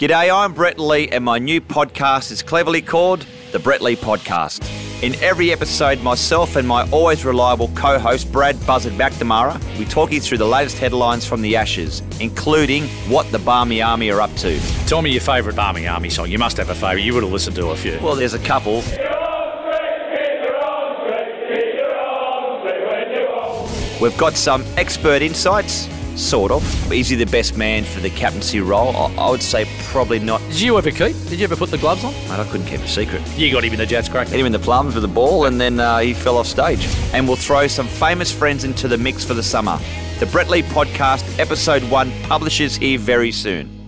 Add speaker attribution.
Speaker 1: G'day, I'm Brett Lee, and my new podcast is cleverly called The Brett Lee Podcast. In every episode, myself and my always reliable co host, Brad Buzzard McNamara, we talk you through the latest headlines from the Ashes, including what the Barmy Army are up to.
Speaker 2: Tell me your favourite Barmy Army song. You must have a favourite. You would have listened to a few.
Speaker 1: Well, there's a couple. We've got some expert insights, sort of. Is he the best man for the captaincy role? I, I would say probably not.
Speaker 2: Did you ever keep? Did you ever put the gloves on?
Speaker 1: Mate, I couldn't keep a secret.
Speaker 2: You got him in the Jets crack.
Speaker 1: Hit him in the plums with the ball, and then uh, he fell off stage. And we'll throw some famous friends into the mix for the summer. The Brett Lee Podcast, Episode 1, publishes here very soon.